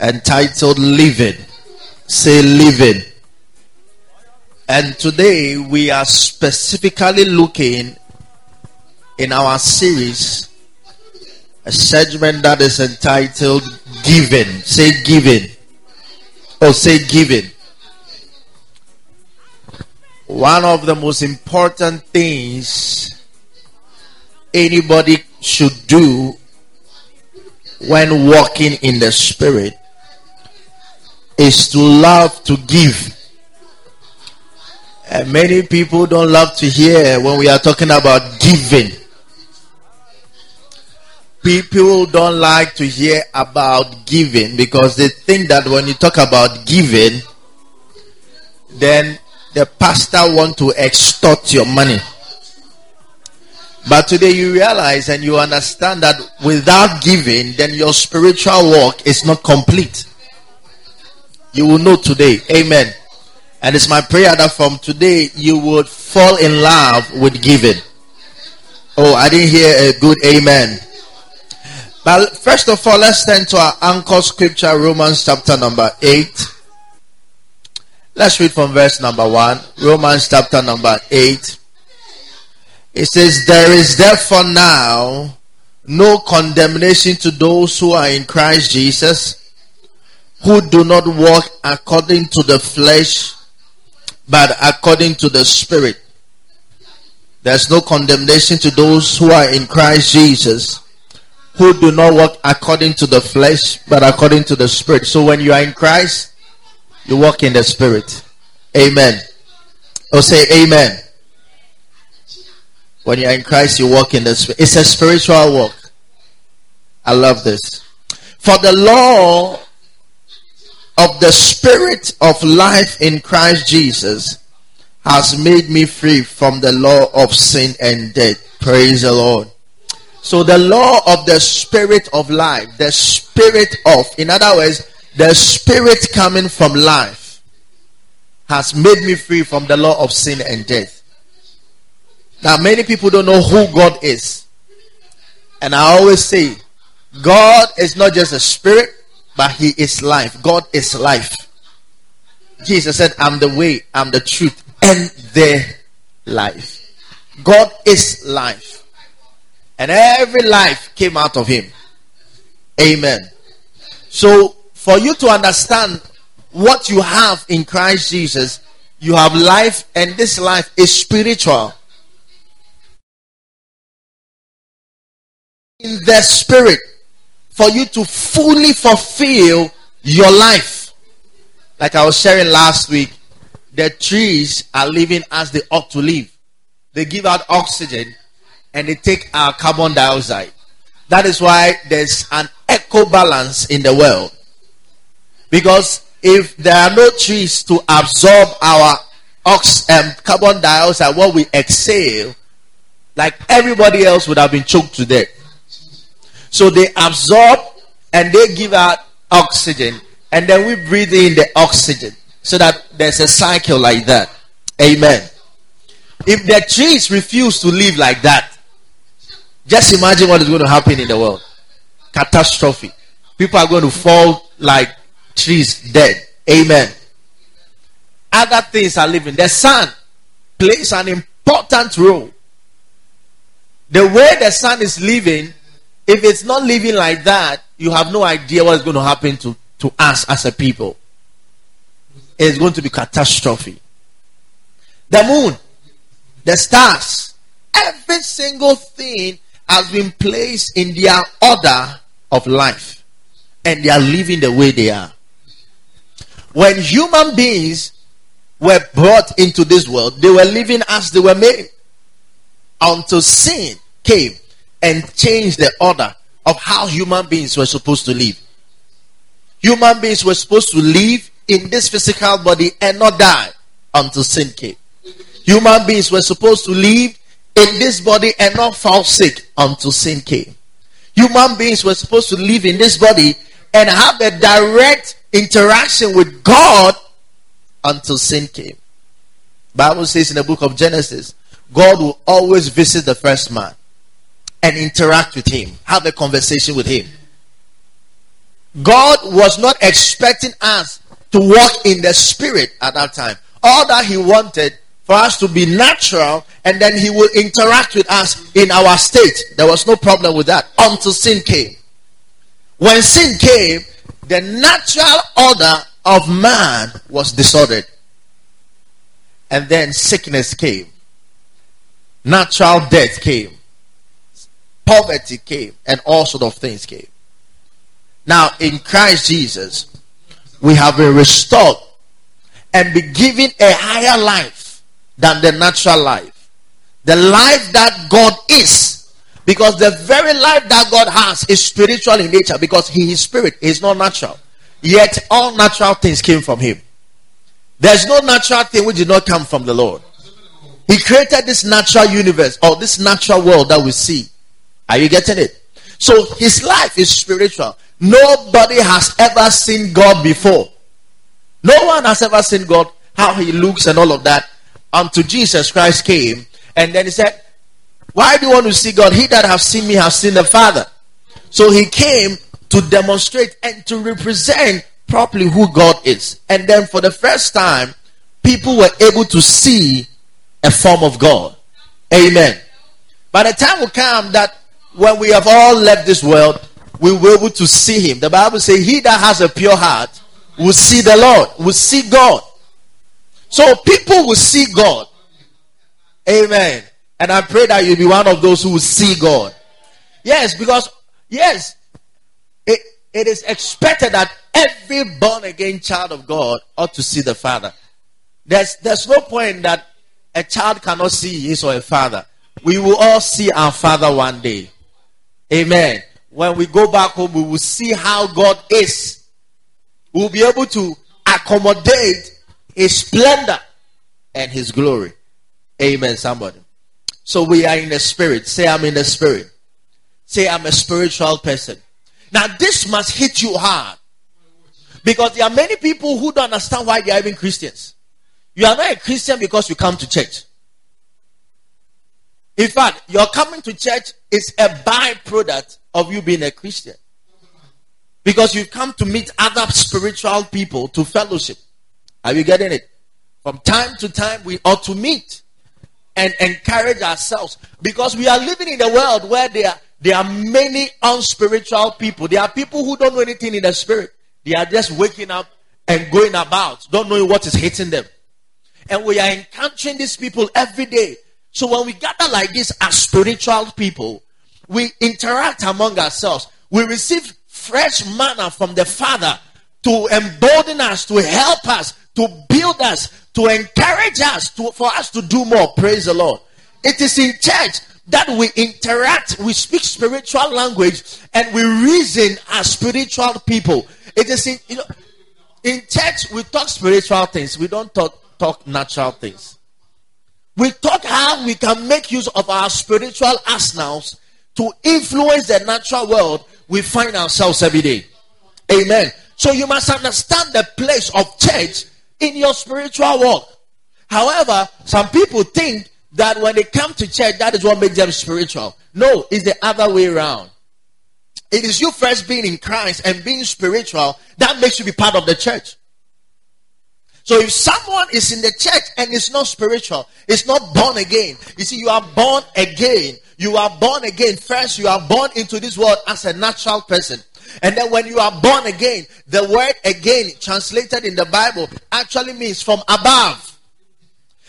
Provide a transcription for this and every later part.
Entitled Living. Say living. And today we are specifically looking in our series a segment that is entitled Giving. Say giving. Or say giving. One of the most important things anybody should do when walking in the spirit is to love to give. And many people don't love to hear when we are talking about giving. People don't like to hear about giving because they think that when you talk about giving, then the pastor want to extort your money. But today you realize and you understand that without giving, then your spiritual walk is not complete. You will know today. Amen. And it's my prayer that from today you would fall in love with giving. Oh, I didn't hear a good amen. But first of all, let's turn to our anchor scripture, Romans chapter number 8. Let's read from verse number 1. Romans chapter number 8. It says, There is therefore now no condemnation to those who are in Christ Jesus who do not walk according to the flesh, but according to the Spirit. There's no condemnation to those who are in Christ Jesus, who do not walk according to the flesh, but according to the Spirit. So when you are in Christ, you walk in the Spirit. Amen. Or say Amen. When you are in Christ, you walk in the Spirit. It's a spiritual walk. I love this. For the law of the spirit of life in Christ Jesus has made me free from the law of sin and death. Praise the Lord. So the law of the spirit of life, the spirit of, in other words, the spirit coming from life has made me free from the law of sin and death. Now many people don't know who God is. And I always say, God is not just a spirit, but he is life. God is life. Jesus said, I'm the way, I'm the truth, and the life. God is life. And every life came out of him. Amen. So, for you to understand what you have in Christ Jesus, you have life, and this life is spiritual. In the spirit for you to fully fulfill your life. Like I was sharing last week, the trees are living as they ought to live. They give out oxygen and they take our carbon dioxide. That is why there's an eco balance in the world. Because if there are no trees to absorb our ox um, carbon dioxide, what we exhale, like everybody else would have been choked to death. So they absorb and they give out oxygen, and then we breathe in the oxygen. So that there's a cycle like that. Amen. If the trees refuse to live like that, just imagine what is going to happen in the world. Catastrophe. People are going to fall like trees dead. Amen. Other things are living. The sun plays an important role. The way the sun is living if it's not living like that, you have no idea what is going to happen to, to us as a people. It's going to be catastrophe. The moon, the stars, every single thing has been placed in their order of life. And they are living the way they are. When human beings were brought into this world, they were living as they were made. Until sin came and change the order of how human beings were supposed to live. Human beings were supposed to live in this physical body and not die until sin came. Human beings were supposed to live in this body and not fall sick until sin came. Human beings were supposed to live in this body and have a direct interaction with God until sin came. Bible says in the book of Genesis, God will always visit the first man and interact with him, have a conversation with him. God was not expecting us to walk in the spirit at that time. All that he wanted for us to be natural and then he will interact with us in our state. There was no problem with that until sin came. When sin came, the natural order of man was disordered. And then sickness came. Natural death came. Poverty came. And all sort of things came. Now, in Christ Jesus, we have been restored and be given a higher life than the natural life. The life that God is. Because the very life that God has is spiritual in nature because He is spirit, is not natural. Yet all natural things came from Him. There's no natural thing which did not come from the Lord. He created this natural universe or this natural world that we see. Are you getting it? So His life is spiritual. Nobody has ever seen God before. No one has ever seen God, how he looks and all of that, until Jesus Christ came. And then he said, Why do you want to see God? He that have seen me have seen the Father. So he came to demonstrate and to represent properly who God is. And then for the first time, people were able to see a form of God. Amen. By the time will come that when we have all left this world, we will be able to see him. The Bible says, He that has a pure heart will see the Lord, will see God. So people will see God. Amen. And I pray that you'll be one of those who will see God. Yes, because, yes, it, it is expected that every born again child of God ought to see the Father. There's, there's no point that a child cannot see his or a father. We will all see our Father one day. Amen when we go back home, we will see how God is. We'll be able to accommodate His splendor and His glory. Amen, somebody. So we are in the spirit. Say, I'm in the spirit. Say, I'm a spiritual person. Now, this must hit you hard. Because there are many people who don't understand why they are even Christians. You are not a Christian because you come to church. In fact, your coming to church is a byproduct of you being a Christian. Because you come to meet other spiritual people to fellowship. Are you getting it? From time to time, we ought to meet and encourage ourselves because we are living in a world where there, there are many unspiritual people. There are people who don't know anything in the spirit. They are just waking up and going about, don't knowing what is hitting them. And we are encountering these people every day. So when we gather like this as spiritual people, we interact among ourselves. We receive fresh manna from the Father to embolden us, to help us, to build us, to encourage us, to, for us to do more. Praise the Lord. It is in church that we interact, we speak spiritual language, and we reason as spiritual people. It is in, you know, in church we talk spiritual things. We don't talk, talk natural things. We talk how we can make use of our spiritual arsenals to influence the natural world we find ourselves every day. Amen. So you must understand the place of church in your spiritual walk. However, some people think that when they come to church, that is what makes them spiritual. No, it's the other way around. It is you first being in Christ and being spiritual that makes you be part of the church. So if someone is in the church and is not spiritual, is not born again, you see, you are born again you are born again. First, you are born into this world as a natural person. And then when you are born again, the word again translated in the Bible actually means from above.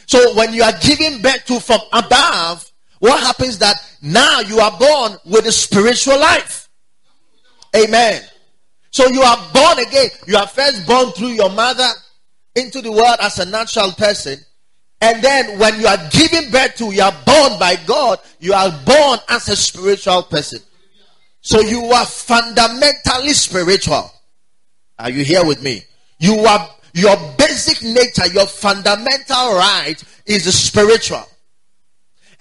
So when you are giving birth to from above, what happens that now you are born with a spiritual life. Amen. So you are born again. You are first born through your mother into the world as a natural person. And then when you are giving birth to, you are born by God, you are born as a spiritual person. So you are fundamentally spiritual. Are you here with me? You are your basic nature, your fundamental right is spiritual.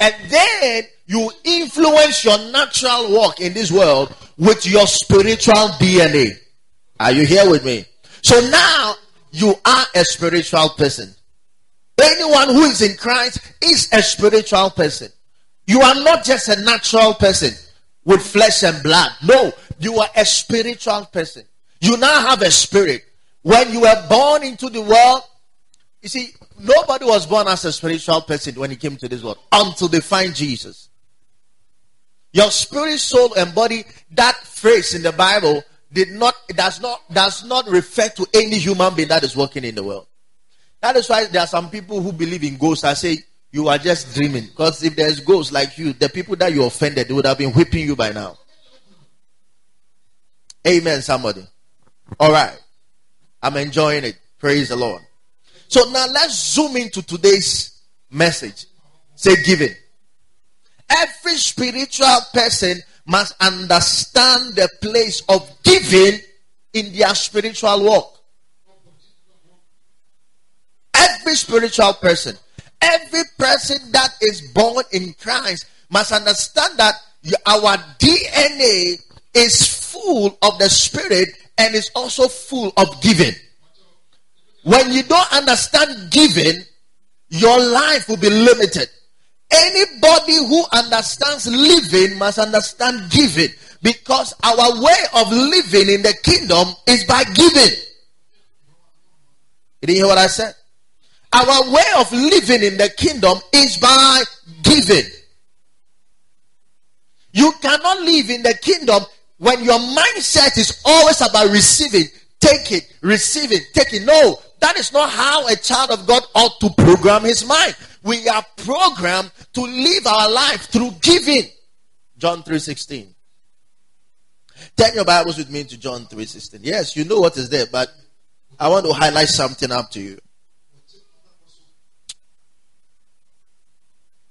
And then you influence your natural walk in this world with your spiritual DNA. Are you here with me? So now you are a spiritual person. Anyone who is in Christ is a spiritual person. You are not just a natural person with flesh and blood. No, you are a spiritual person. You now have a spirit. When you were born into the world, you see, nobody was born as a spiritual person when he came to this world until they find Jesus. Your spirit, soul, and body, that phrase in the Bible did not does not does not refer to any human being that is working in the world. That is why there are some people who believe in ghosts. I say you are just dreaming. Because if there's ghosts like you, the people that you offended, would have been whipping you by now. Amen, somebody. All right. I'm enjoying it. Praise the Lord. So now let's zoom into today's message. Say giving. Every spiritual person must understand the place of giving in their spiritual walk. Every spiritual person, every person that is born in Christ must understand that our DNA is full of the Spirit and is also full of giving. When you don't understand giving, your life will be limited. Anybody who understands living must understand giving because our way of living in the kingdom is by giving. You didn't hear what I said? Our way of living in the kingdom is by giving. You cannot live in the kingdom when your mindset is always about receiving, take it, receiving, take it. No, that is not how a child of God ought to program his mind. We are programmed to live our life through giving. John 3:16. Turn your Bibles with me to John 3:16. Yes, you know what is there, but I want to highlight something up to you.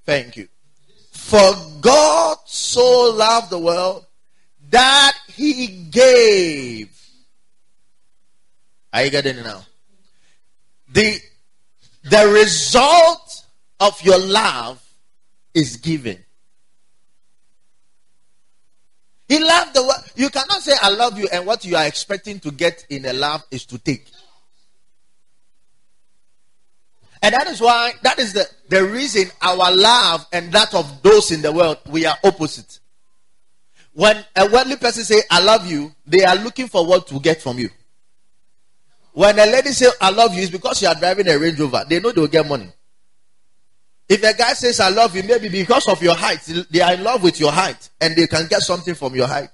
Thank you. For God so loved the world that he gave. Are you getting it now? The, the result of your love is given. He loved the world. You cannot say, I love you, and what you are expecting to get in a love is to take. And that is why, that is the, the reason our love and that of those in the world, we are opposite. When a worldly person say, I love you, they are looking for what to get from you. When a lady say, I love you, it's because you are driving a Range Rover. They know they'll get money. If a guy says, I love you, maybe because of your height, they are in love with your height and they can get something from your height.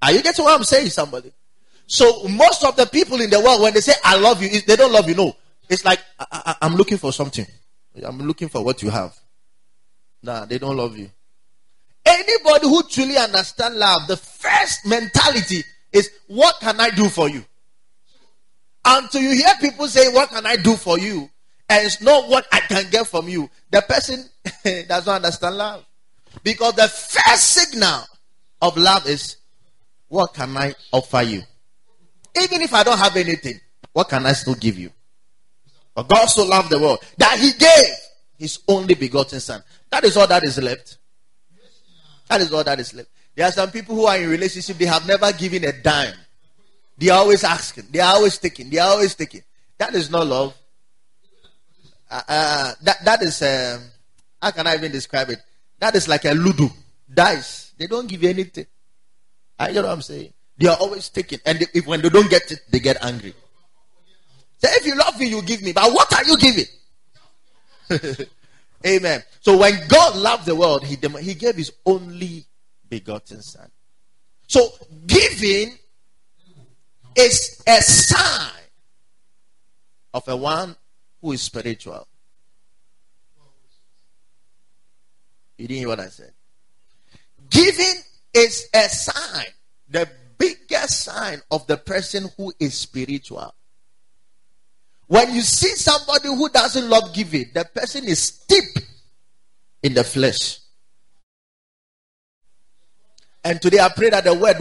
Are you getting what I'm saying, somebody? So most of the people in the world, when they say, I love you, they don't love you. No. It's like, I, am looking for something. I'm looking for what you have. Nah, they don't love you. Anybody who truly understands love, the first mentality is, what can I do for you? Until you hear people say, what can I do for you? And it's not what I can get from you. The person does not understand love. Because the first signal of love is, what can I offer you? Even if I don't have anything, what can I still give you? But God so loved the world that he gave his only begotten son. That is all that is left. That is all that is left. There are some people who are in relationship, they have never given a dime. They are always asking, they are always taking, they are always taking. That is not love. Uh, uh, that, that is, um, how can I even describe it? That is like a ludo, dice. They don't give you anything. I know what I'm saying. They are always taking, and if when they don't get it, they get angry. Say, if you love me, you give me. But what are you giving? Amen. So when God loved the world, he, he gave his only begotten son. So giving is a sign of a one who is spiritual. You didn't hear what I said. Giving is a sign, the biggest sign of the person who is spiritual. When you see somebody who doesn't love giving, the person is steep in the flesh. And today I pray that the word.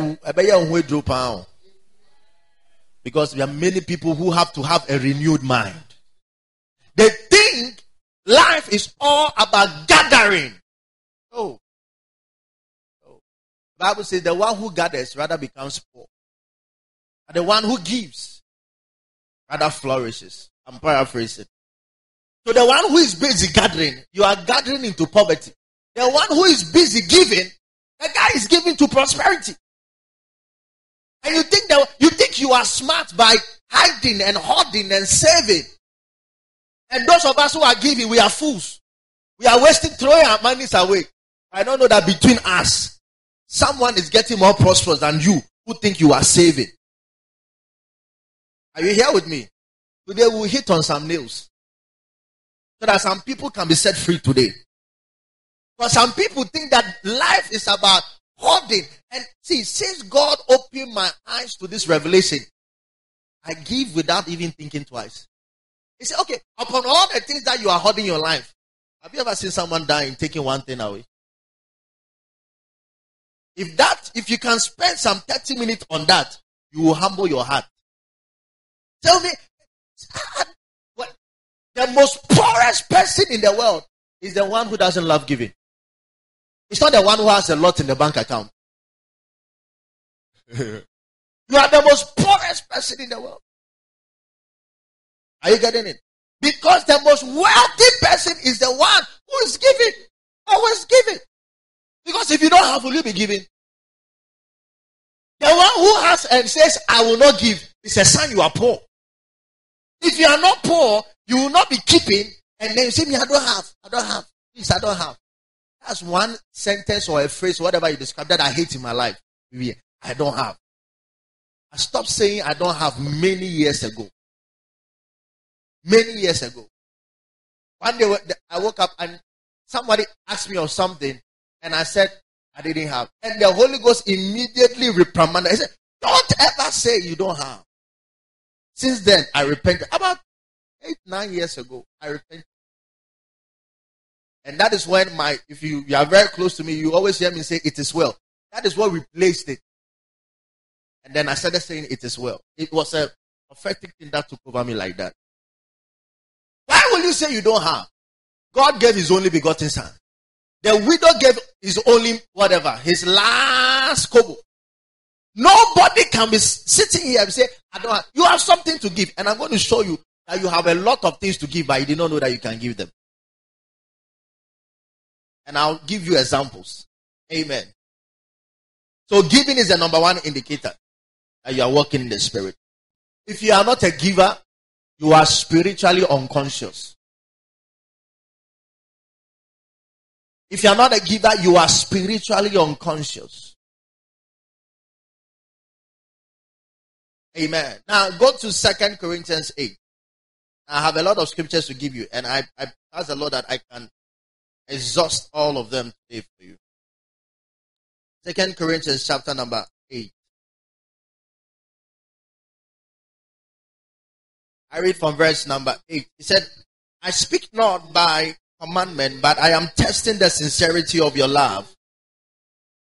Because there are many people who have to have a renewed mind. They think life is all about gathering. Oh. oh. The Bible says the one who gathers rather becomes poor. And the one who gives rather flourishes. I'm paraphrasing. So the one who is busy gathering, you are gathering into poverty. The one who is busy giving, the guy is giving to prosperity. And you think that you think you are smart by hiding and hoarding and saving. And those of us who are giving, we are fools. We are wasting, throwing our monies away. I don't know that between us, someone is getting more prosperous than you who think you are saving. Are you here with me? Today we'll hit on some nails. So that some people can be set free today. But some people think that life is about hoarding. And see, since God opened my eyes to this revelation, I give without even thinking twice. He said, okay, upon all the things that you are holding your life, have you ever seen someone dying taking one thing away? If that, if you can spend some 30 minutes on that, you will humble your heart. Tell me, what, the most poorest person in the world is the one who doesn't love giving. It's not the one who has a lot in the bank account. you are the most poorest person in the world. Are you getting it? Because the most wealthy person is the one who is giving. Always giving. Because if you don't have, will you be giving? The one who has and says, I will not give, is a sign you are poor. If you are not poor, you will not be keeping, and then you say, Me, I don't have. I don't have. Please, I don't have. That's one sentence or a phrase, whatever you describe, that I hate in my life. I don't have. I stopped saying I don't have many years ago. Many years ago. One day I woke up and somebody asked me of something and I said I didn't have. And the Holy Ghost immediately reprimanded. He said, Don't ever say you don't have. Since then, I repented. About eight, nine years ago, I repented. And that is when my, if you, you are very close to me, you always hear me say, it is well. That is what replaced it. And then I started saying, it is well. It was a prophetic thing that took over me like that. Why will you say you don't have? God gave his only begotten son. The widow gave his only whatever, his last kobo. Nobody can be sitting here and say, I don't have. You have something to give. And I'm going to show you that you have a lot of things to give, but you did not know that you can give them. And I'll give you examples. Amen. So giving is the number one indicator that you are working in the spirit. If you are not a giver, you are spiritually unconscious. If you are not a giver, you are spiritually unconscious. Amen. Now go to Second Corinthians 8. I have a lot of scriptures to give you, and I, I ask the Lord that I can exhaust all of them today for you. Second Corinthians chapter number 8. I read from verse number 8. He said, I speak not by commandment, but I am testing the sincerity of your love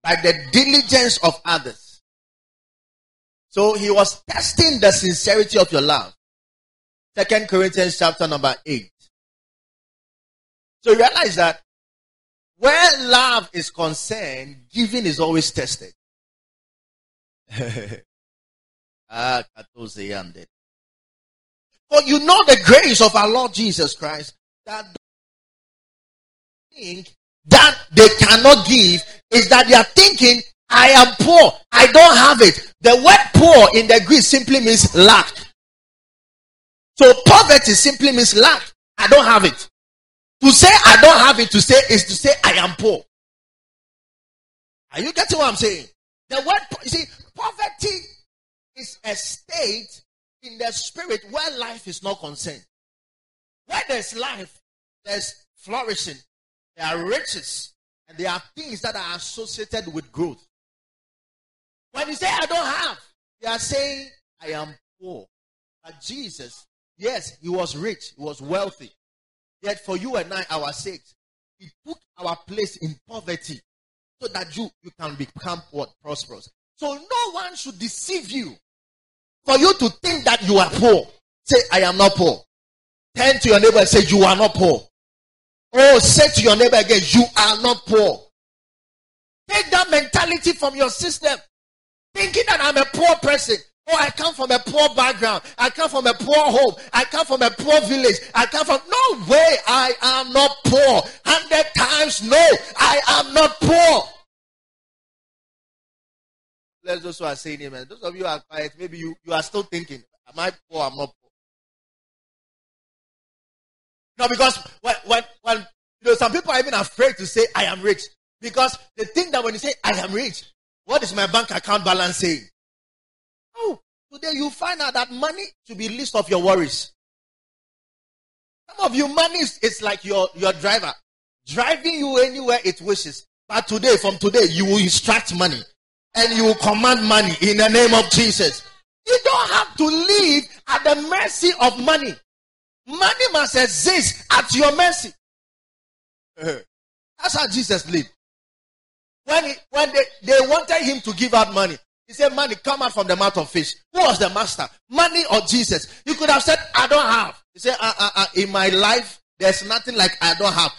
by the diligence of others. So he was testing the sincerity of your love. Second Corinthians chapter number 8. So realize that where love is concerned, giving is always tested. ah, For you know the grace of our Lord Jesus Christ that think that they cannot give is that they are thinking, I am poor, I don't have it. The word poor in the Greek simply means lack. So poverty simply means lack. I don't have it. To say I don't have it to say is to say I am poor. Are you getting what I'm saying? The word, you see, poverty is a state in the spirit where life is not concerned. Where there's life, there's flourishing, there are riches, and there are things that are associated with growth. When you say I don't have, you are saying I am poor. But Jesus, yes, he was rich, he was wealthy, Yet for you and I, our sakes, He took our place in poverty so that you, you can become what? Prosperous. So no one should deceive you for you to think that you are poor. Say, I am not poor. Turn to your neighbor and say, You are not poor. Oh, say to your neighbor again, You are not poor. Take that mentality from your system. Thinking that I'm a poor person. Oh, I come from a poor background. I come from a poor home. I come from a poor village. I come from. No way. I am not poor. Hundred times no. I am not poor. Let those who are saying amen. Those of you are quiet, maybe you, you are still thinking, Am I poor? I'm not poor. No, because when, when, when you know, some people are even afraid to say, I am rich. Because they think that when you say, I am rich, what is my bank account balance saying? Oh, today you find out that money should be least of your worries. Some of you, money is, is like your, your driver, driving you anywhere it wishes. But today, from today, you will instruct money and you command money in the name of Jesus. You don't have to live at the mercy of money. Money must exist at your mercy. That's how Jesus lived. When, he, when they, they wanted him to give out money, he said, Money come out from the mouth of fish. Who was the master? Money or Jesus? You could have said, I don't have. He said, uh, uh, uh, In my life, there's nothing like I don't have.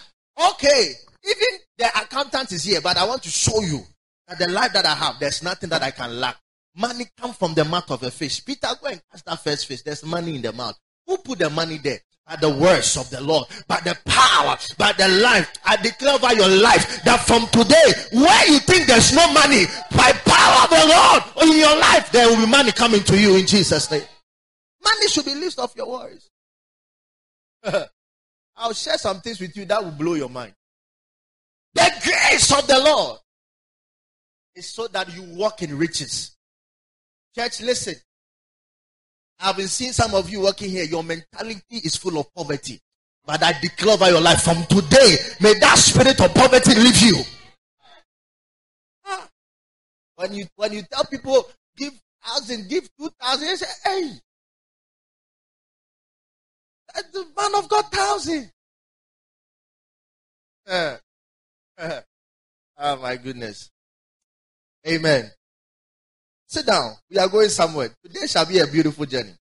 Okay, even the accountant is here, but I want to show you that the life that I have, there's nothing that I can lack. Money come from the mouth of a fish. Peter, go and catch that first fish. There's money in the mouth. Who put the money there? By the words of the Lord, by the power, by the life. I declare over your life that from today, where you think there's no money, by power of the Lord in your life, there will be money coming to you in Jesus' name. Money should be least of your worries. I'll share some things with you that will blow your mind. The grace of the Lord is so that you walk in riches. Church, listen. I've been seeing some of you working here. Your mentality is full of poverty. But I declare over your life from today, may that spirit of poverty leave you. When you when you tell people give thousand, give two thousand, they say, hey, that's the man of God thousand. Uh, uh, oh my goodness. Amen. Sit down. We are going somewhere. Today shall be a beautiful journey.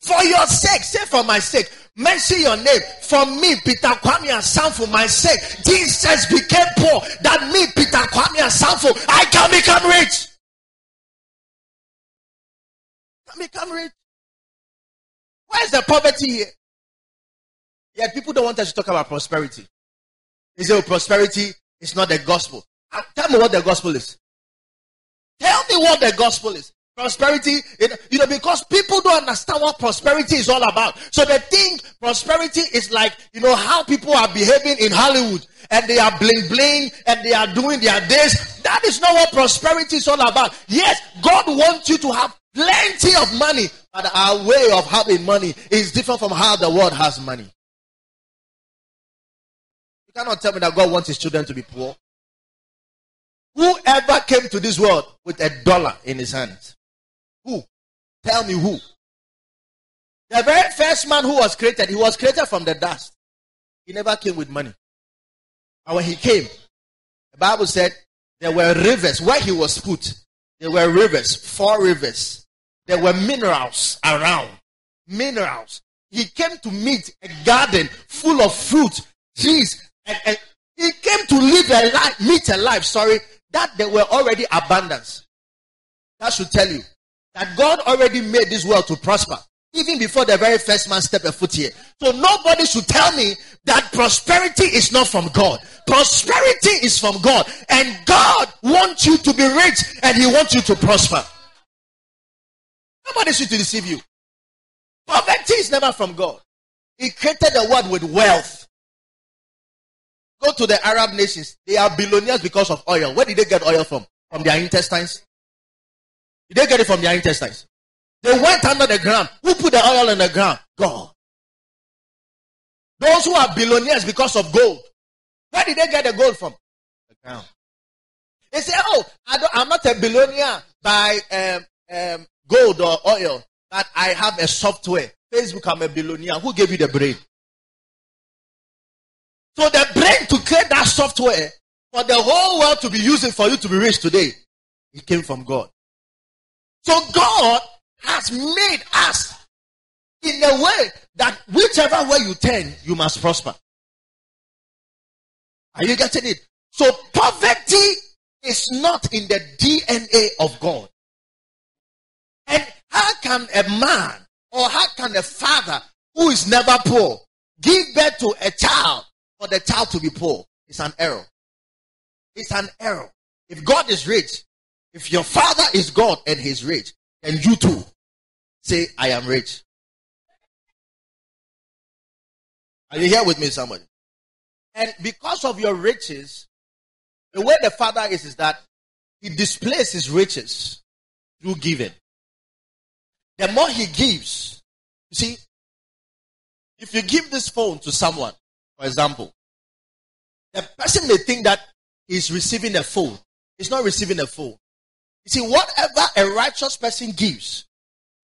For your sake, say for my sake, mention your name. For me, Peter Kwame Asafo, for my sake, Jesus became poor. That me, Peter Kwame Asafo, I can become rich. Can become rich. Where's the poverty here? Yet people don't want us to talk about prosperity. They say, oh, prosperity is not the gospel. Ah, tell me what the gospel is. Tell me what the gospel is. Prosperity, you know, because people don't understand what prosperity is all about. So they think prosperity is like, you know, how people are behaving in Hollywood and they are bling bling and they are doing their days. That is not what prosperity is all about. Yes, God wants you to have plenty of money, but our way of having money is different from how the world has money. You cannot tell me that God wants his children to be poor. Whoever came to this world with a dollar in his hands? Who? Tell me who? The very first man who was created, he was created from the dust. He never came with money. And when he came, the Bible said there were rivers where he was put. There were rivers, four rivers. There were minerals around. Minerals. He came to meet a garden full of fruit, trees, and, and he came to live a life, meet a life, sorry, that there were already abundance. That should tell you that God already made this world to prosper. Even before the very first man stepped a foot here. So nobody should tell me that prosperity is not from God. Prosperity is from God. And God wants you to be rich and He wants you to prosper. Nobody should deceive you. Poverty is never from God. He created the world with wealth. Go to the Arab nations. They are billionaires because of oil. Where did they get oil from? From their intestines? Did they get it from their intestines? They went under the ground. Who put the oil in the ground? God. Those who are billionaires because of gold. Where did they get the gold from? The ground. They say, "Oh, I am not a billionaire by um, um, gold or oil, but I have a software. Facebook, I'm a billionaire. Who gave you the brain? So the brain to create that software for the whole world to be using for you to be rich today, it came from God. So God has made us in a way that whichever way you turn, you must prosper. Are you getting it? So poverty is not in the DNA of God. And how can a man or how can a father who is never poor give birth to a child for the child to be poor? It's an error. It's an error. If God is rich, if your father is God and he's rich, then you too say, I am rich. Are you here with me, somebody? And because of your riches, the way the father is, is that he displays his riches through giving. The more he gives, you see, if you give this phone to someone, for example, the person may think that he's receiving a phone. He's not receiving a phone. You see, whatever a righteous person gives,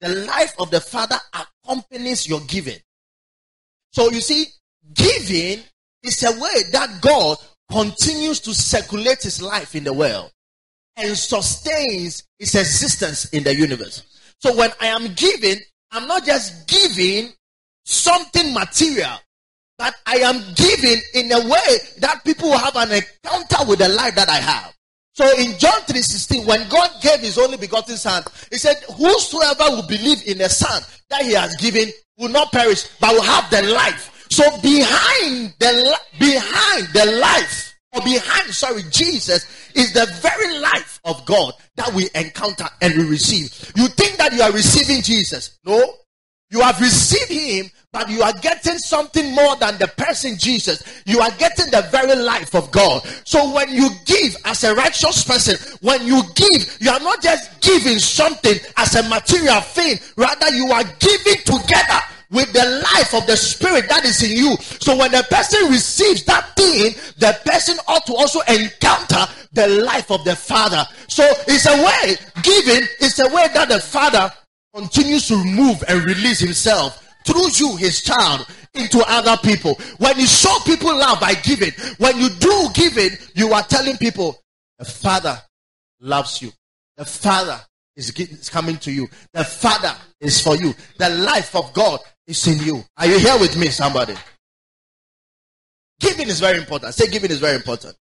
the life of the Father accompanies your giving. So you see, giving is a way that God continues to circulate his life in the world and sustains his existence in the universe. So when I am giving, I'm not just giving something material, but I am giving in a way that people will have an encounter with the life that I have. So in John 3:16, when God gave his only begotten son, he said, Whosoever will believe in the son that he has given will not perish, but will have the life. So behind the behind the life or behind sorry Jesus is the very life of God that we encounter and we receive. You think that you are receiving Jesus? No. You have received him, you are getting something more than the person Jesus. You are getting the very life of God. So when you give as a righteous person, when you give, you are not just giving something as a material thing, rather you are giving together with the life of the spirit that is in you. So when the person receives that thing, the person ought to also encounter the life of the father. So it's a way, giving is a way that the father continues to move and release himself through you, his child, into other people. When you show people love by giving, when you do giving, you are telling people, the father loves you. The father is coming to you. The father is for you. The life of God is in you. Are you here with me, somebody? Giving is very important. Say giving is very important.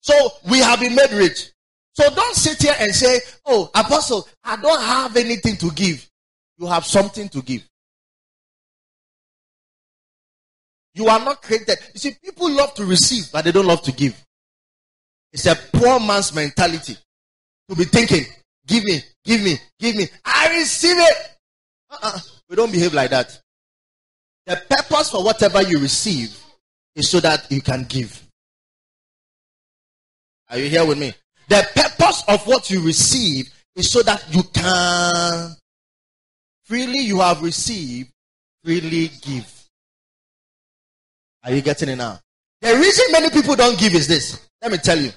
So we have been made rich. So don't sit here and say, Oh, apostle, I don't have anything to give. You have something to give. You are not created. You see, people love to receive, but they don't love to give. It's a poor man's mentality to be thinking, give me, give me, give me. I receive it. Uh-uh. We don't behave like that. The purpose for whatever you receive is so that you can give. Are you here with me? The purpose of what you receive is so that you can freely you have received, freely give. Are you getting it now? The reason many people don't give is this. Let me tell you.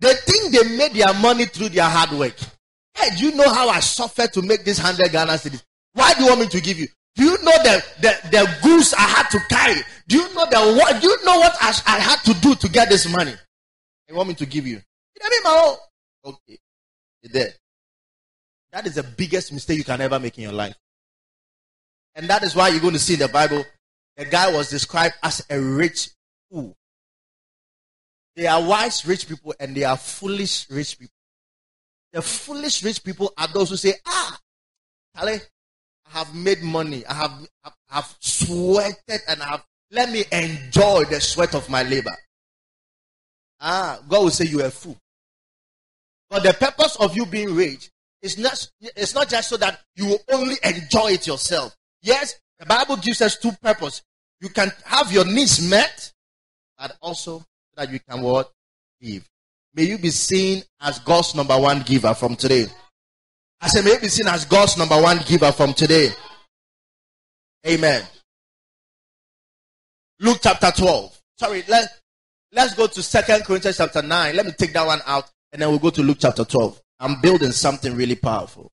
They think they made their money through their hard work. Hey, do you know how I suffered to make this hundred Ghana cedis? Why do you want me to give you? Do you know the, the, the goose I had to carry? Do you know the what? Do you know what I, I had to do to get this money? You want me to give you? Okay, there. That is the biggest mistake you can ever make in your life, and that is why you're going to see in the Bible. The guy was described as a rich fool. They are wise rich people and they are foolish rich people. The foolish rich people are those who say, "Ah, I have made money. I have, have, have sweated and I have, let me enjoy the sweat of my labor. Ah, God will say you are a fool. But the purpose of you being rich is not, it's not just so that you will only enjoy it yourself. Yes, the Bible gives us two purposes. You can have your needs met, but also that you can what? Give. May you be seen as God's number one giver from today. I say, may you be seen as God's number one giver from today. Amen. Luke chapter 12. Sorry, let, let's go to Second Corinthians chapter 9. Let me take that one out and then we'll go to Luke chapter 12. I'm building something really powerful.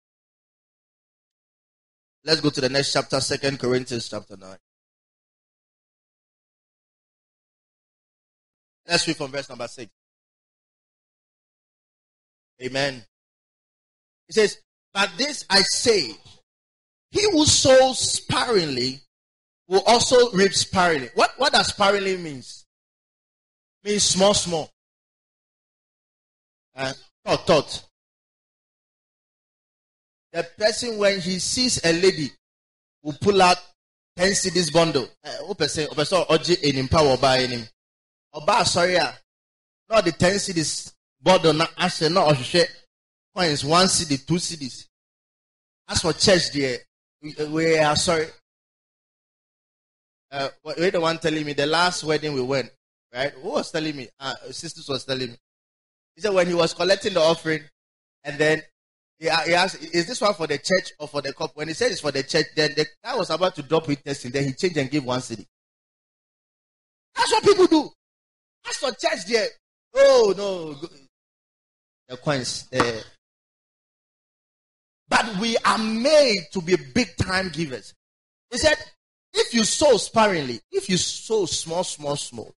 Let's go to the next chapter, Second Corinthians chapter 9. Let's read from verse number 6. Amen. He says, But this I say, he who sows sparingly will also reap sparingly. What, what does sparingly means? Means small, small. Uh, thought, thought. The person, when he sees a lady, will pull out 10 cedis bundle. Uh, person, person, oji enim power by him. Oba, sorry, not the 10 cedis bundle, not ashe, not oshe. Coins, one cedi, two cedis. As for church, there, we, we are sorry. Uh, the one telling me the last wedding we went, right? Who was telling me? Uh, sisters was telling me. He said when he was collecting the offering, and then he, he asked, "Is this one for the church or for the couple?" When he said it's for the church, then the guy was about to drop with testing. Then he changed and gave one cedi. That's what people do. As for church, there. Oh no, the coins. Uh, but we are made to be big time givers. He said, if you sow sparingly, if you sow small, small, small,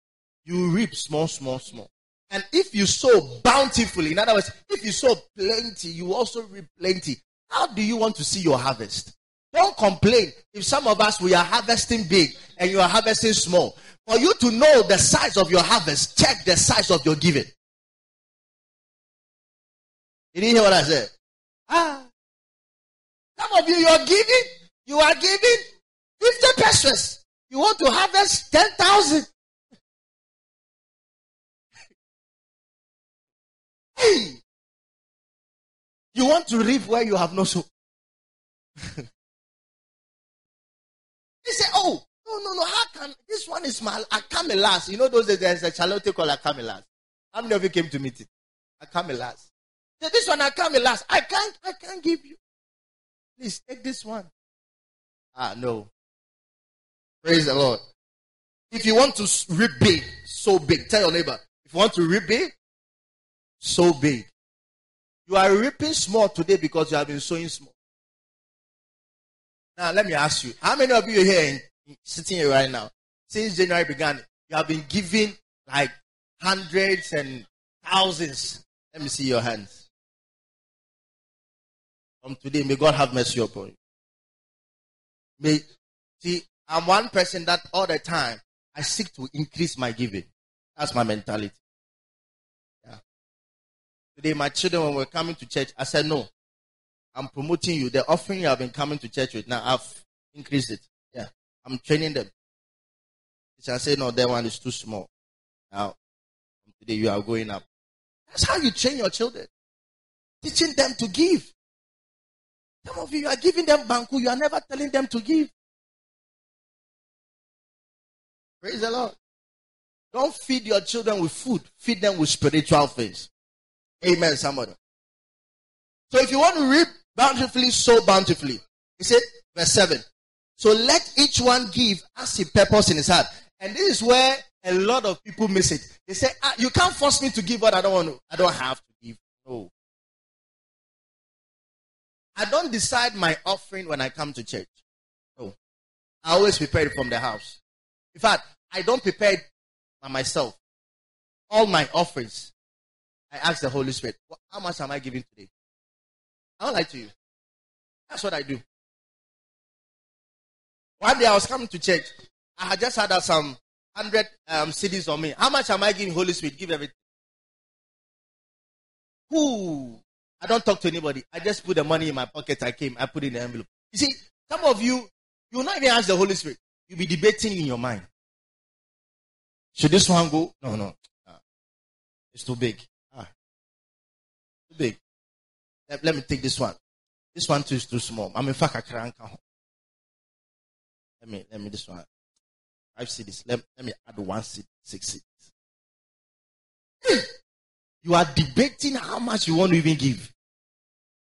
you reap small, small, small. And if you sow bountifully, in other words, if you sow plenty, you also reap plenty. How do you want to see your harvest? Don't complain if some of us we are harvesting big and you are harvesting small. For you to know the size of your harvest, check the size of your giving. You didn't hear what I said? Ah. Some of you, you are giving, you are giving 50 pesewas. You want to harvest 10,000. Hey! You want to reap where you have no soul. he said, Oh, no, no, no. How can this one is my Akamelas? You know, those days there's a charlotte called Akamelas. How many of you came to meet it? Akamelas. This one Akamelas. I can't, I can't give you. Please take this one. Ah, no. Praise the Lord. If you want to reap big, so big. Tell your neighbor. If you want to reap big, so big. You are reaping small today because you have been sowing small. Now, let me ask you, how many of you here in, sitting here right now, since January began, you have been giving like hundreds and thousands? Let me see your hands. From today, may God have mercy upon you. May see, I'm one person that all the time I seek to increase my giving. That's my mentality. Today, my children, when we're coming to church, I said, No, I'm promoting you. The offering you have been coming to church with, now I've increased it. Yeah. I'm training them. I say, No, that one is too small. Now, today you are going up. That's how you train your children. Teaching them to give. Some of you, you are giving them banku, you are never telling them to give. Praise the Lord. Don't feed your children with food, feed them with spiritual things. Amen, somebody. So if you want to reap bountifully, sow bountifully. He said, verse 7. So let each one give as he purpose in his heart. And this is where a lot of people miss it. They say, ah, you can't force me to give what I don't want to, I don't have to give. No. I don't decide my offering when I come to church. No. I always prepare it from the house. In fact, I don't prepare it by myself. All my offerings, I ask the Holy Spirit, how much am I giving today? I don't lie to you. That's what I do. One day I was coming to church. I had just had some hundred um, cedis on me. How much am I giving Holy Spirit? Give everything. Who? I don't talk to anybody. I just put the money in my pocket. I came. I put in the envelope. You see, some of you, you will not even ask the Holy Spirit. You'll be debating in your mind. Should this one go? No, no. Ah. It's too big. Let, let, me take this one. This one too is too small. I'm in fact a crank. Let me, let me this one. Five cedis. Let, let me add one seed, six cedis. You are debating how much you want to even give.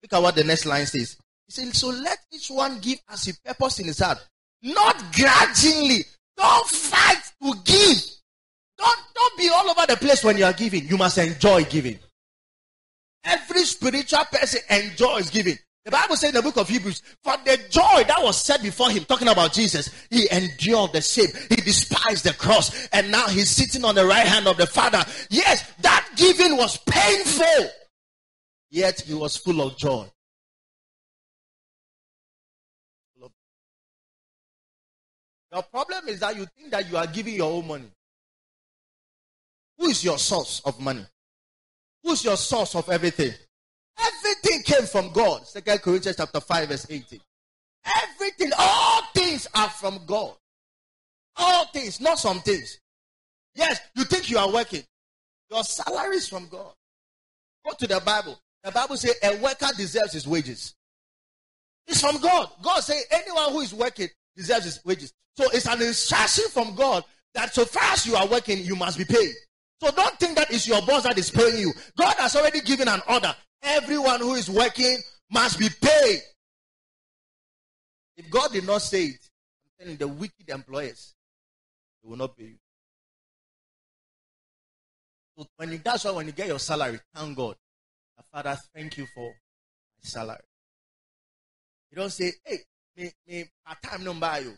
Look at what the next line says. He said, So let each one give as he purpose in his heart, not grudgingly. Don't fight to give. Don't, don't be all over the place when you are giving. You must enjoy giving. Every spiritual person enjoys giving. The Bible says in the book of Hebrews, for the joy that was set before him, talking about Jesus, he endured the shame. He despised the cross. And now he's sitting on the right hand of the Father. Yes, that giving was painful. Yet he was full of joy. Your problem is that you think that you are giving your own money. Who is your source of money? Who's your source of everything? Everything came from God. Second Corinthians chapter 5, verse 18. Everything, all things are from God. All things, not some things. Yes, you think you are working. Your salary is from God. Go to the Bible. The Bible says a worker deserves his wages. It's from God. God say anyone who is working deserves his wages. So it's an instruction from God that so far as you are working, you must be paid. So don't think that it's your boss that is paying you. God has already given an order. Everyone who is working must be paid. If God did not say it, I'm telling the wicked employers, they will not pay you. So when you, that's why when you get your salary, thank God. Father, thank you for my salary. You don't say, hey, me, me, part time buy you.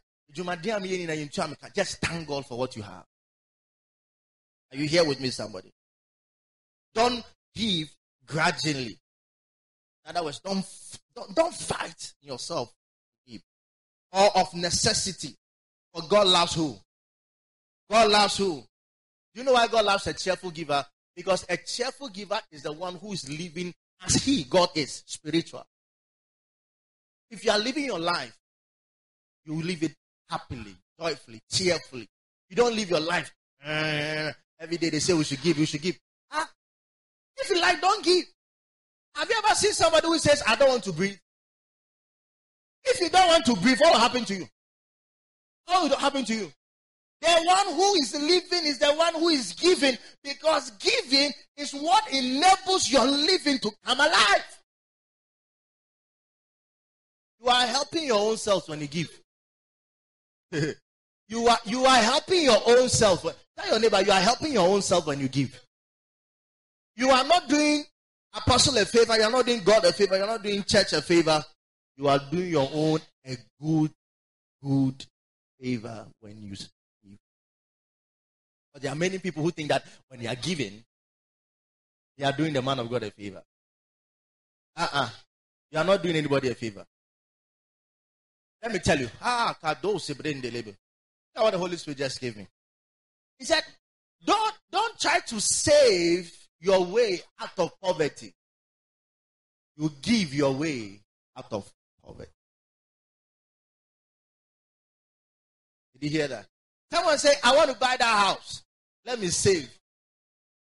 Just thank God for what you have. Are you here with me, somebody? Don't give grudgingly. In other words, don't, don't, don't fight yourself or of necessity. For God loves who? God loves who? You know why God loves a cheerful giver? Because a cheerful giver is the one who is living as He, God is, spiritual. If you are living your life, you live it happily, joyfully, cheerfully. You don't live your life. Uh, every day they say we should give, we should give. Ah, if you like, don't give. Have you ever seen somebody who says, I don't want to breathe? If you don't want to breathe, what will happen to you? What will happen to you? The one who is living is the one who is giving because giving is what enables your living to come alive. You are helping your own self when you give. you are you are helping your own self. Tell your neighbor you are helping your own self when you give. You are not doing apostle a favor. You are not doing God a favor. You are not doing church a favor. You are doing your own a good, good favor when you give. but there are many people who think that when they are giving, they are doing the man of God a favor. Uh-uh. You are not doing anybody a favor. Let me tell you. Ah, kados brain the label. That's what the Holy Spirit just gave me. He said, Don't don't try to save your way out of poverty. You give your way out of poverty. Did you hear that? Someone say, I want to buy that house. Let me save.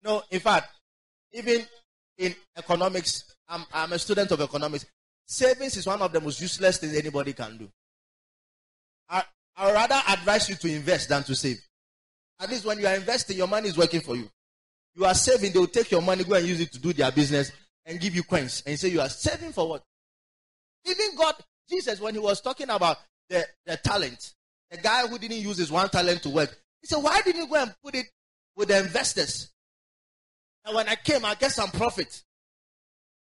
No, in fact, even in economics, I'm, I'm a student of economics. Savings is one of the most useless things anybody can do. I, I rather advise you to invest than to save. At least when you are investing, your money is working for you. You are saving, they will take your money, go and use it to do their business and give you coins and you say you are saving for what? Even God, Jesus, when he was talking about the, the talent, the guy who didn't use his one talent to work, he said, Why didn't you go and put it with the investors. And when I came, I get some profit.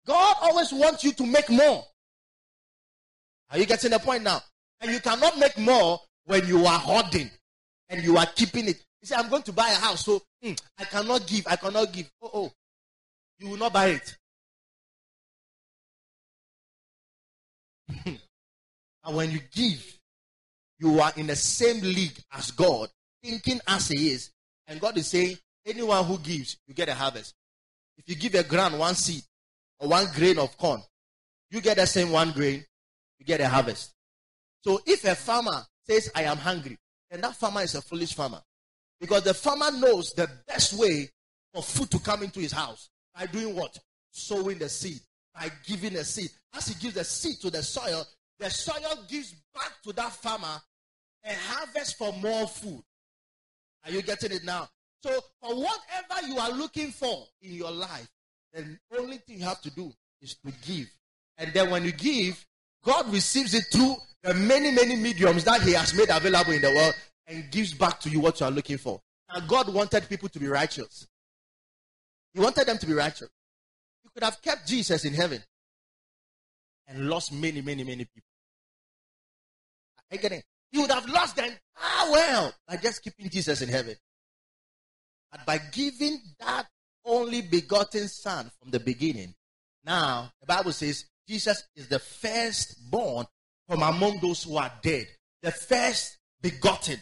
God always wants you to make more. Are you getting the point now? And you cannot make more when you are hoarding and you are keeping it. You say, I'm going to buy a house, so mm, I cannot give, I cannot give. Oh, oh, you will not buy it. and when you give, you are in the same league as God, thinking as He is, and God is saying, anyone who gives, you get a harvest. If you give a ground one seed or one grain of corn, you get the same one grain, you get a harvest. So if a farmer says, I am hungry, then that farmer is a foolish farmer. Because the farmer knows the best way for food to come into his house by doing what? Sowing the seed, by giving a seed. As he gives the seed to the soil, the soil gives back to that farmer a harvest for more food. Are you getting it now? So, for whatever you are looking for in your life, the only thing you have to do is to give. And then when you give, God receives it through the many, many mediums that He has made available in the world and gives back to you what you are looking for. And God wanted people to be righteous. He wanted them to be righteous. You could have kept Jesus in heaven. and lost many, many, many people. Again, he would have lost them ah well by just keeping Jesus in heaven. But by giving that only begotten son from the beginning, now the Bible says Jesus is the firstborn from among those who are dead. The first begotten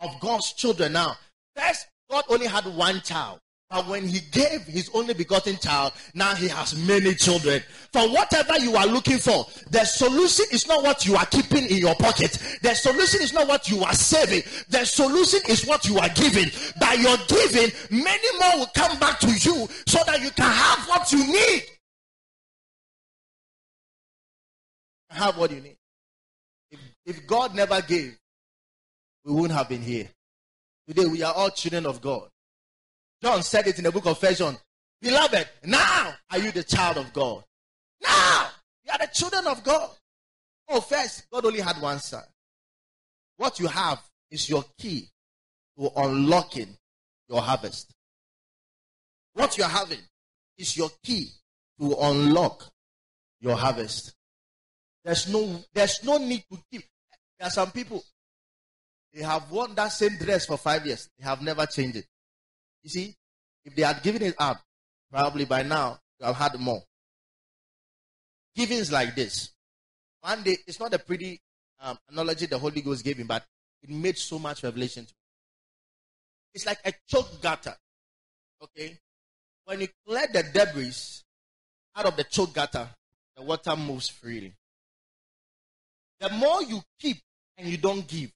of God's children. Now, first, God only had one child. But when he gave his only begotten child, now he has many children. For whatever you are looking for, the solution is not what you are keeping in your pocket. The solution is not what you are saving. The solution is what you are giving. By your giving, many more will come back to you so that you can have what you need. Have what you need. If, if God never gave, we wouldn't have been here. Today we are all children of God. John said it in the book of First John. Beloved, now are you the child of God? Now you are the children of God. Oh, first, God only had one son. What you have is your key to unlocking your harvest. What you're having is your key to unlock your harvest. There's no, there's no need to keep. There are some people, they have worn that same dress for five years. They have never changed it. You see, if they had given it up, probably by now you have had more. Giving is like this. One day, it's not a pretty um, analogy the Holy Ghost gave him, but it made so much revelation to me. It's like a choke gutter. Okay? When you clear the debris out of the choke gutter, the water moves freely. The more you keep and you don't give,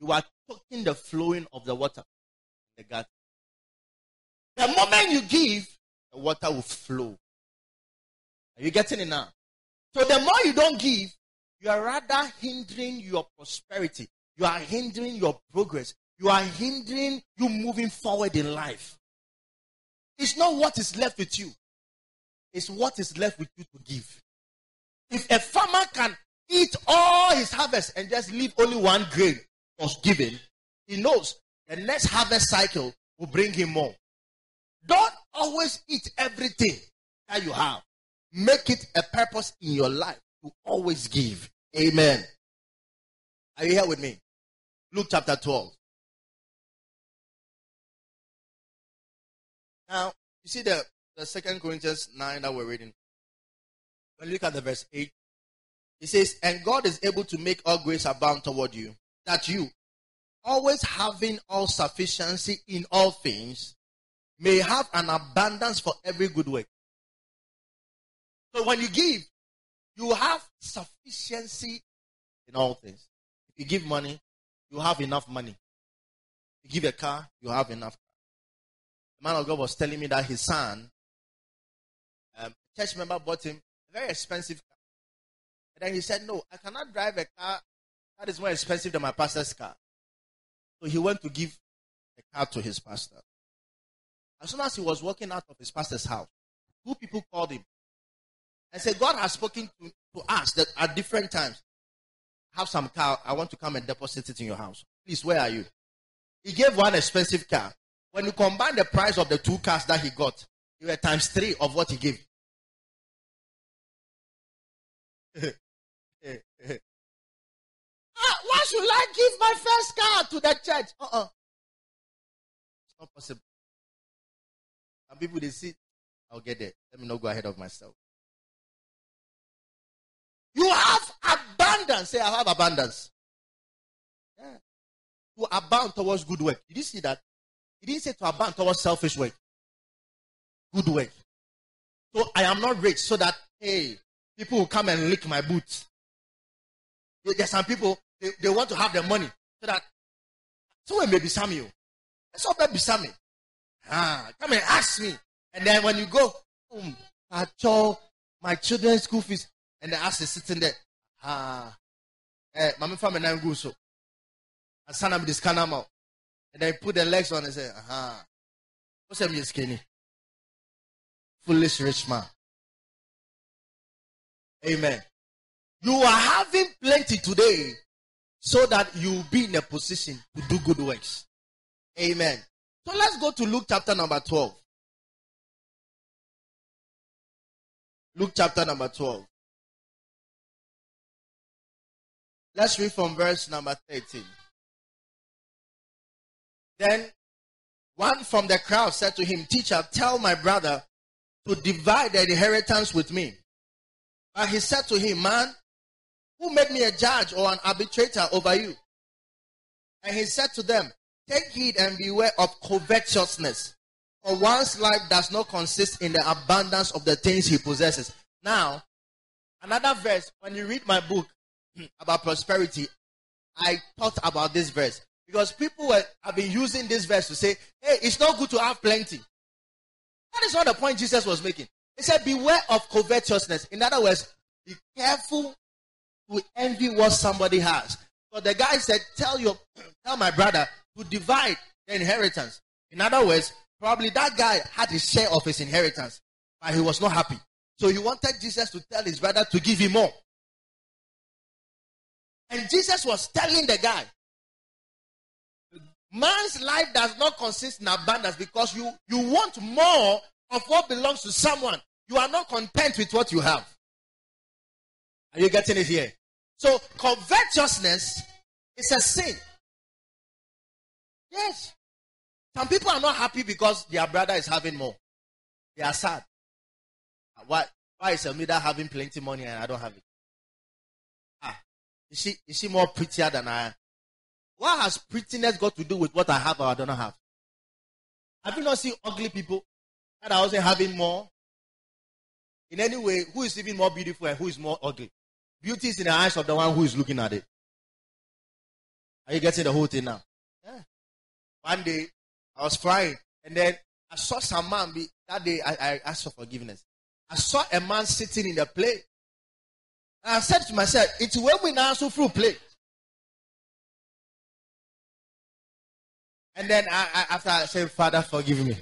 you are choking the flowing of the water in the gutter. The moment you give, the water will flow. Are you getting it now? So the more you don't give, you are rather hindering your prosperity. You are hindering your progress. You are hindering you moving forward in life. It's not what is left with you. It's what is left with you to give. If a farmer can eat all his harvest and just leave only one grain was given, he knows the next harvest cycle will bring him more. Don't always eat everything that you have. Make it a purpose in your life to always give. Amen. Are you here with me? Luke chapter 12. Now, you see the, the second Corinthians 9 that we're reading. When you look at the verse 8, it says, And God is able to make all grace abound toward you, that you, always having all sufficiency in all things, may have an abundance for every good work. So when you give, you have sufficiency in all things. If you give money, you have enough money. If you give a car, you have enough car. The man of God was telling me that his son, um, church member bought him a very expensive car. And then he said, no, I cannot drive a car that is more expensive than my pastor's car. So he went to give the car to his pastor. As soon as he was walking out of his pastor's house, two people called him and said, God has spoken to, to us that at different times, have some car. I want to come and deposit it in your house. Please, where are you? He gave one expensive car. When you combine the price of the two cars that he got, it were times three of what he gave. why should I give my first car to the church? Uh-uh. It's not possible. Some people they see, I'll get there. Let me not go ahead of myself. You have abundance. Say, I have abundance. Yeah. To abound towards good work. Did you see that? He didn't say to abound towards selfish work. Good work. So I am not rich so that, hey, people will come and lick my boots. There's some people, they, they want to have the money so that someone may be Samuel. Someone may be Samuel. Ah, come and ask me. And then when you go, um, I told my children's school fees, and the ass is sitting there. Ah, eh, mama family nine go so. And son of this can out. And then put the legs on and say, aha. What's that skinny? Foolish rich man. Amen. You are having plenty today so that you will be in a position to do good works. Amen. So let's go to Luke chapter number 12. Luke chapter number 12. Let's read from verse number 13. Then one from the crowd said to him, Teacher, tell my brother to divide the inheritance with me. But he said to him, Man, who made me a judge or an arbitrator over you? And he said to them, Take heed and beware of covetousness, for one's life does not consist in the abundance of the things he possesses. Now, another verse, when you read my book hmm, about prosperity, I thought about this verse. Because people were, have been using this verse to say, hey, it's not good to have plenty. That is not the point Jesus was making. He said, beware of covetousness. In other words, be careful to envy what somebody has. But the guy said, tell your, tell my brother to divide the inheritance. In other words, probably that guy had his share of his inheritance, but he was not happy. So he wanted Jesus to tell his brother to give him more. And Jesus was telling the guy, man's life does not consist in abundance because you, you want more of what belongs to someone. You are not content with what you have. Are you getting it here? So covetousness is a sin. Yes. Some people are not happy because their brother is having more. They are sad. Why, why is Elmida having plenty money and I don't have it? Ah, is she, is she more prettier than I am? What has prettiness got to do with what I have or I don't have? Have you not seen ugly people that are also having more? In any way, who is even more beautiful and who is more ugly? Beauty is in the eyes of the one who is looking at it. Are you getting the whole thing now? Yeah. One day, I was crying, and then I saw some man be, that day I, I asked for forgiveness. I saw a man sitting in the play. And I said to myself, it's when we now so through play. And then I, I, after I said, Father, forgive me.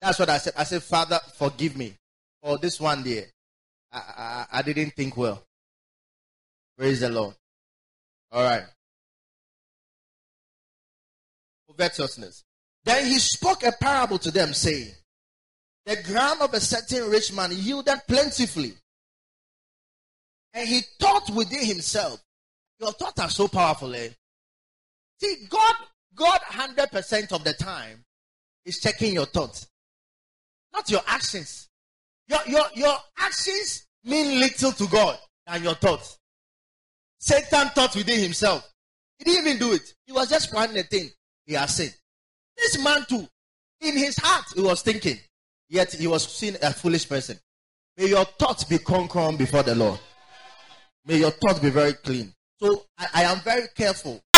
That's what I said. I said, Father, forgive me for this one day. I, I, I didn't think well. Praise the Lord. All right. Covetousness. Then he spoke a parable to them, saying, The ground of a certain rich man yielded plentifully. And he thought within himself, Your thoughts are so powerful, eh? See, God, God 100% of the time is checking your thoughts, not your actions. Your, your, your actions mean little to God than your thoughts. Satan thought within himself. He didn't even do it. He was just planning a thing he has said. This man too, in his heart, he was thinking, yet he was seen a foolish person. May your thoughts be concrete before the Lord. May your thoughts be very clean. So I, I am very careful